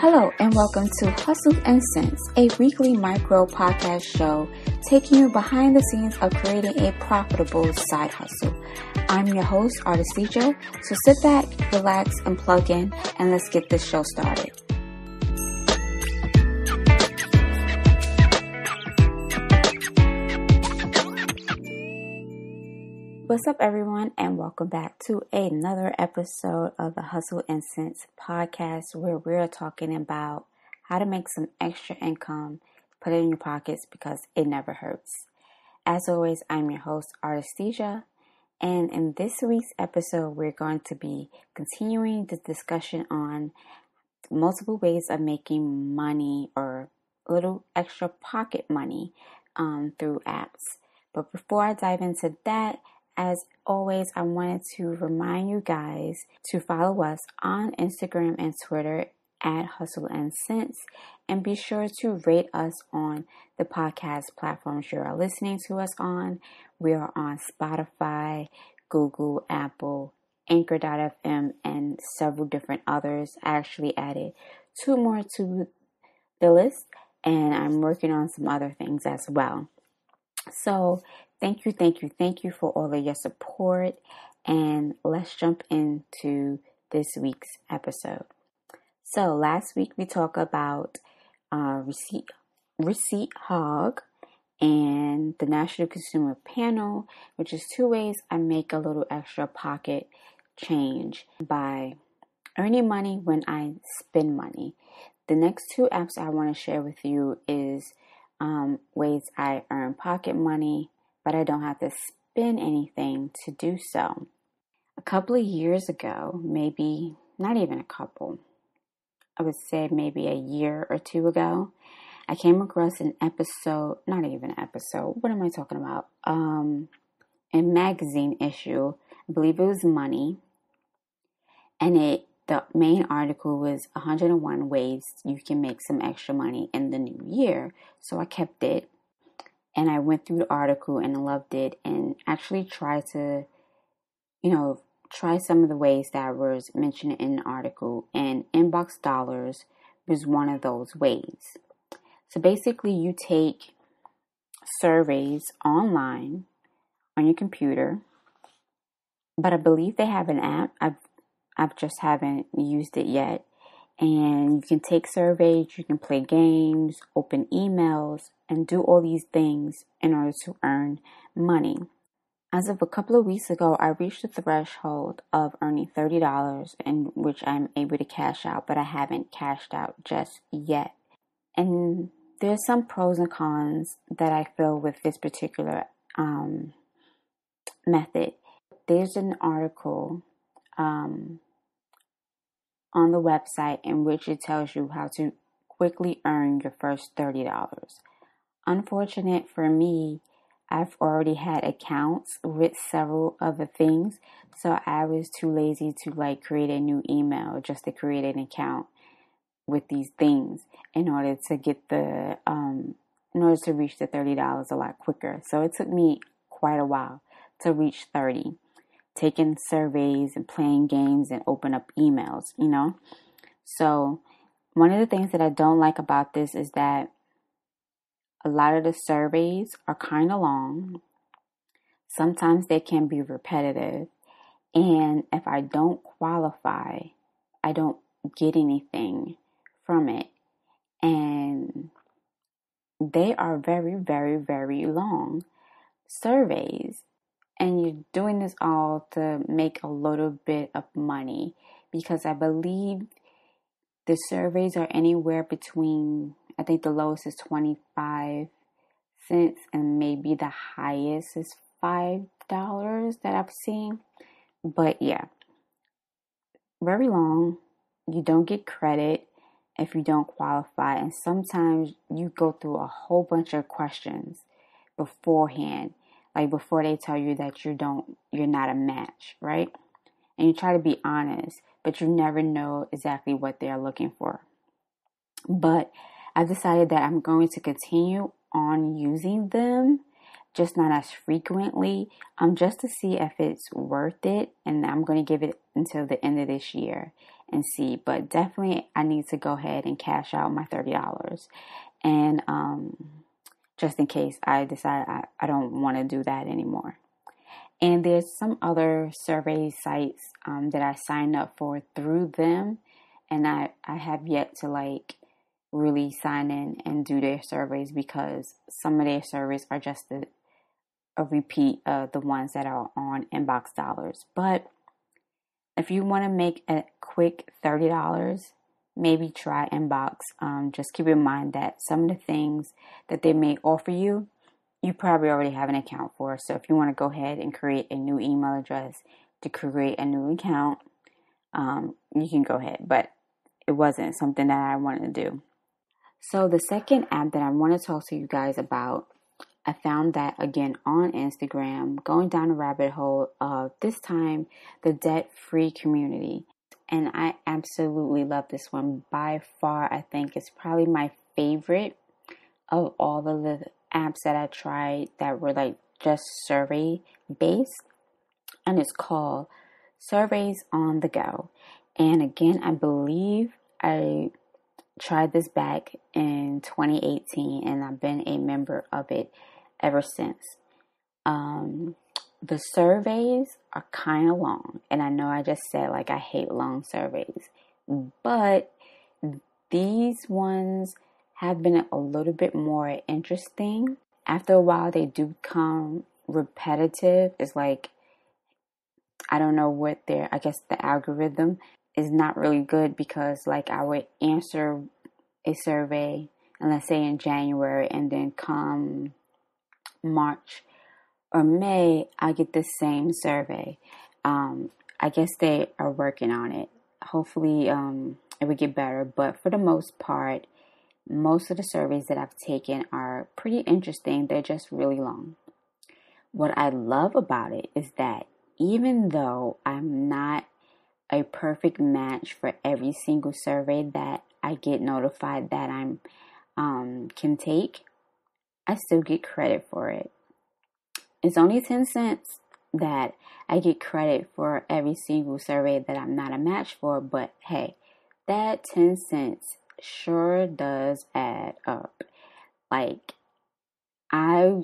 Hello and welcome to Hustle and Sense, a weekly micro podcast show taking you behind the scenes of creating a profitable side hustle. I'm your host, Artist DJ, so sit back, relax, and plug in, and let's get this show started. What's up, everyone, and welcome back to another episode of the Hustle and Sense podcast where we're talking about how to make some extra income, put it in your pockets because it never hurts. As always, I'm your host, Artisthesia, and in this week's episode, we're going to be continuing the discussion on multiple ways of making money or little extra pocket money um, through apps. But before I dive into that, as always, I wanted to remind you guys to follow us on Instagram and Twitter at Hustle and Sense and be sure to rate us on the podcast platforms you are listening to us on. We are on Spotify, Google, Apple, Anchor.fm, and several different others. I actually added two more to the list, and I'm working on some other things as well. So Thank you, thank you, thank you for all of your support. And let's jump into this week's episode. So, last week we talked about uh, receipt, receipt hog and the National Consumer Panel, which is two ways I make a little extra pocket change by earning money when I spend money. The next two apps I want to share with you is um, ways I earn pocket money but I don't have to spend anything to do so. A couple of years ago, maybe not even a couple, I would say maybe a year or two ago, I came across an episode, not even an episode, what am I talking about? Um, a magazine issue, I believe it was Money, and it the main article was 101 ways you can make some extra money in the new year. So I kept it and I went through the article and loved it and actually tried to, you know, try some of the ways that was mentioned in the article. And inbox dollars was one of those ways. So basically, you take surveys online on your computer, but I believe they have an app. I've I've just haven't used it yet. And you can take surveys, you can play games, open emails, and do all these things in order to earn money. As of a couple of weeks ago, I reached the threshold of earning $30 in which I'm able to cash out, but I haven't cashed out just yet. And there's some pros and cons that I feel with this particular um, method. There's an article um, on the website in which it tells you how to quickly earn your first $30 unfortunate for me, I've already had accounts with several other things, so I was too lazy to like create a new email just to create an account with these things in order to get the um in order to reach the thirty dollars a lot quicker. So it took me quite a while to reach thirty, taking surveys and playing games and open up emails, you know. So one of the things that I don't like about this is that a lot of the surveys are kind of long. Sometimes they can be repetitive. And if I don't qualify, I don't get anything from it. And they are very, very, very long surveys. And you're doing this all to make a little bit of money because I believe the surveys are anywhere between I think the lowest is 25 cents and maybe the highest is $5 that I've seen. But yeah, very long. You don't get credit if you don't qualify. And sometimes you go through a whole bunch of questions beforehand, like before they tell you that you don't, you're not a match, right? And you try to be honest, but you never know exactly what they're looking for. But I decided that I'm going to continue on using them, just not as frequently, um, just to see if it's worth it. And I'm going to give it until the end of this year. and see. But definitely, I need to go ahead and cash out my thirty dollars, and um, just in case I decide I, I don't want to do that anymore. And there's some other survey sites um, that I signed up for through them, and I I have yet to like really sign in and do their surveys because some of their surveys are just a, a repeat of the ones that are on inbox dollars. But if you want to make a quick $30, maybe try inbox. Um, just keep in mind that some of the things that they may offer you, you probably already have an account for. So if you want to go ahead and create a new email address to create a new account, um, you can go ahead. But it wasn't something that I wanted to do. So the second app that I want to talk to you guys about I found that again on Instagram, going down a rabbit hole of this time the debt free community. And I absolutely love this one. By far, I think it's probably my favorite of all of the apps that I tried that were like just survey based. And it's called Surveys on the Go. And again, I believe I tried this back in 2018 and I've been a member of it ever since. Um, the surveys are kind of long, and I know I just said like I hate long surveys, but these ones have been a little bit more interesting. After a while, they do become repetitive. It's like I don't know what their I guess the algorithm is not really good because like I would answer a survey and let's say in January and then come March or May, I get the same survey. Um, I guess they are working on it. Hopefully, um, it will get better. But for the most part, most of the surveys that I've taken are pretty interesting. They're just really long. What I love about it is that even though I'm not a perfect match for every single survey that I get notified that I'm um, can take, I still get credit for it. It's only 10 cents that I get credit for every single survey that I'm not a match for, but hey, that 10 cents sure does add up. Like, I,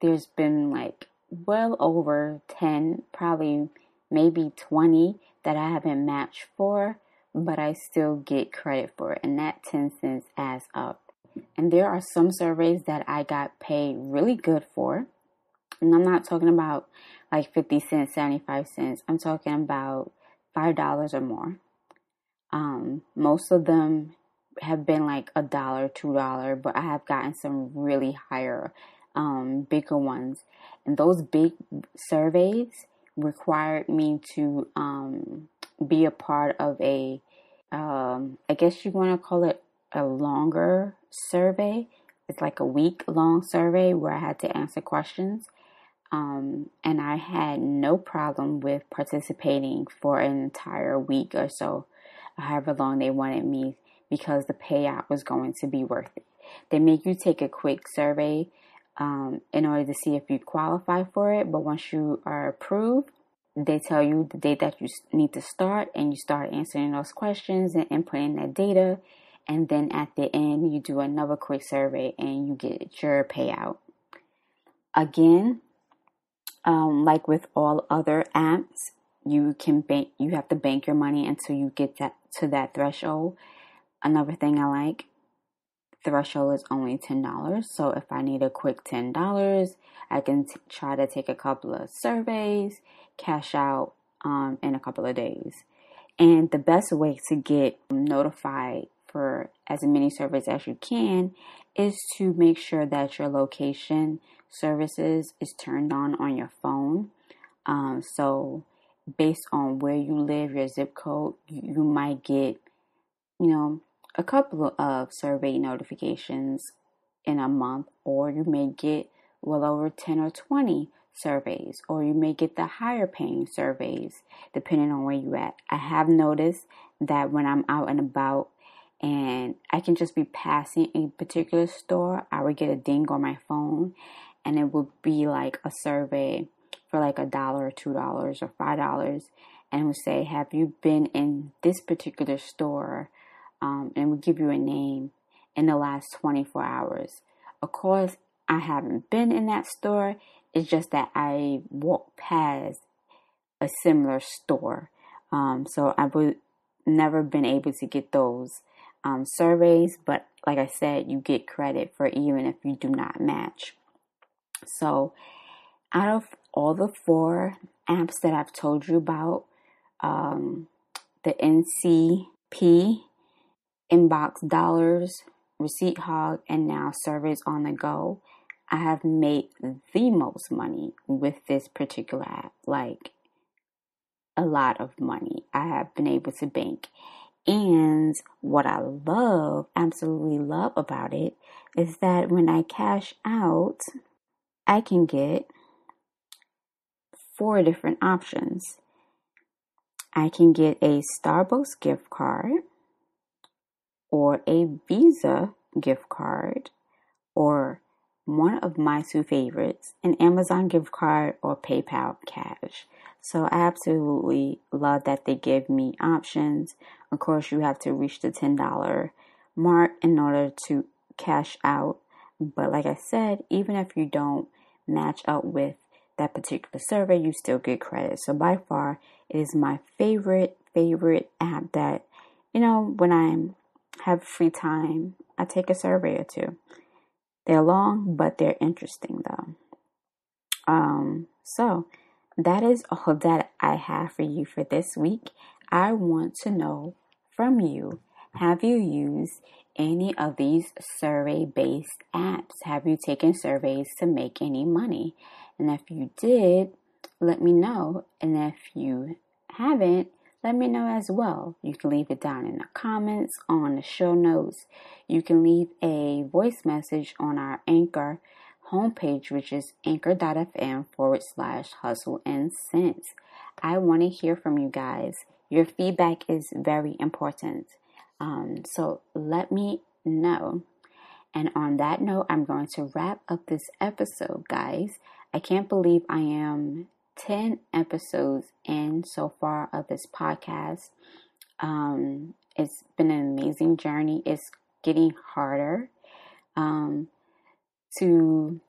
there's been like well over 10, probably maybe 20 that I haven't matched for, but I still get credit for it, and that 10 cents adds up. And there are some surveys that I got paid really good for. And I'm not talking about like 50 cents, 75 cents. I'm talking about $5 or more. Um, most of them have been like a dollar, two dollar, but I have gotten some really higher, um, bigger ones. And those big surveys required me to um, be a part of a, um, I guess you want to call it a longer survey. It's like a week long survey where I had to answer questions. Um, and I had no problem with participating for an entire week or so, however long they wanted me, because the payout was going to be worth it. They make you take a quick survey um, in order to see if you qualify for it, but once you are approved, they tell you the date that you need to start, and you start answering those questions and inputting that data and then at the end you do another quick survey and you get your payout. Again, um, like with all other apps, you can bank. You have to bank your money until you get that to that threshold. Another thing I like, threshold is only ten dollars. So if I need a quick ten dollars, I can t- try to take a couple of surveys, cash out um, in a couple of days. And the best way to get notified for as many surveys as you can is to make sure that your location services is turned on on your phone. Um, so, based on where you live, your zip code, you might get, you know, a couple of survey notifications in a month, or you may get well over 10 or 20 surveys, or you may get the higher paying surveys depending on where you're at. I have noticed that when I'm out and about and I can just be passing a particular store, I would get a ding on my phone and it would be like a survey for like a dollar or two dollars or five dollars. and would say, Have you been in this particular store? Um, and would give you a name in the last 24 hours. Of course, I haven't been in that store. It's just that I walked past a similar store. Um, so I would never been able to get those um, surveys, but like I said, you get credit for even if you do not match. So, out of all the four apps that I've told you about, um, the NCP, Inbox Dollars, Receipt Hog, and now Surveys on the Go, I have made the most money with this particular app. Like a lot of money. I have been able to bank. And what I love, absolutely love about it, is that when I cash out, I can get four different options. I can get a Starbucks gift card, or a Visa gift card, or one of my two favorites, an Amazon gift card or PayPal cash. So I absolutely love that they give me options. Of course, you have to reach the $10 mark in order to cash out. But like I said, even if you don't match up with that particular survey, you still get credit. So by far, it is my favorite, favorite app that, you know, when I have free time, I take a survey or two. They're long, but they're interesting though. Um, so that is all that I have for you for this week. I want to know from you have you used any of these survey based apps? Have you taken surveys to make any money? And if you did, let me know. And if you haven't, let me know as well. You can leave it down in the comments, on the show notes. You can leave a voice message on our Anchor homepage, which is anchor.fm forward slash hustle and sense. I want to hear from you guys. Your feedback is very important. Um, so let me know. And on that note, I'm going to wrap up this episode, guys. I can't believe I am 10 episodes in so far of this podcast. Um, it's been an amazing journey. It's getting harder um, to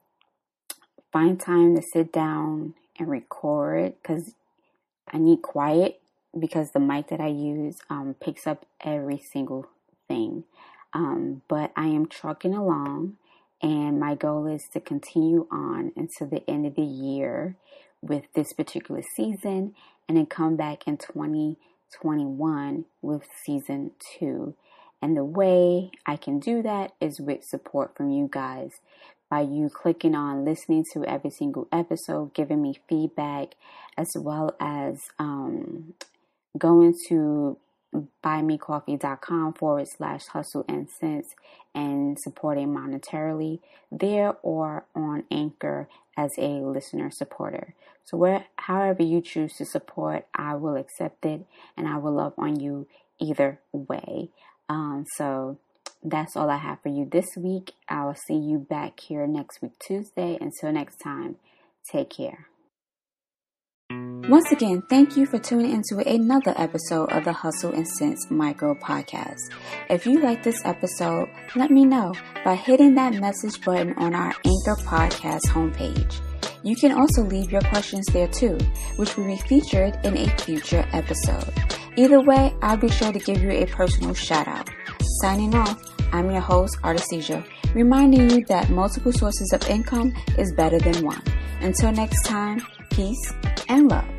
find time to sit down and record because I need quiet because the mic that I use um, picks up every single thing. Um, but I am trucking along, and my goal is to continue on until the end of the year with this particular season and then come back in 2021 with season two. And the way I can do that is with support from you guys by you clicking on listening to every single episode, giving me feedback, as well as um, going to buymecoffee.com forward slash hustle and sense and supporting monetarily there or on Anchor as a listener supporter. So where however you choose to support, I will accept it and I will love on you either way. Um, so that's all I have for you this week. I'll see you back here next week Tuesday. Until next time, take care. Once again, thank you for tuning into another episode of the Hustle and Sense Micro Podcast. If you like this episode, let me know by hitting that message button on our Anchor Podcast homepage. You can also leave your questions there too, which will be featured in a future episode. Either way, I'll be sure to give you a personal shout out. Signing off, I'm your host, Artesisia, reminding you that multiple sources of income is better than one. Until next time, peace and love.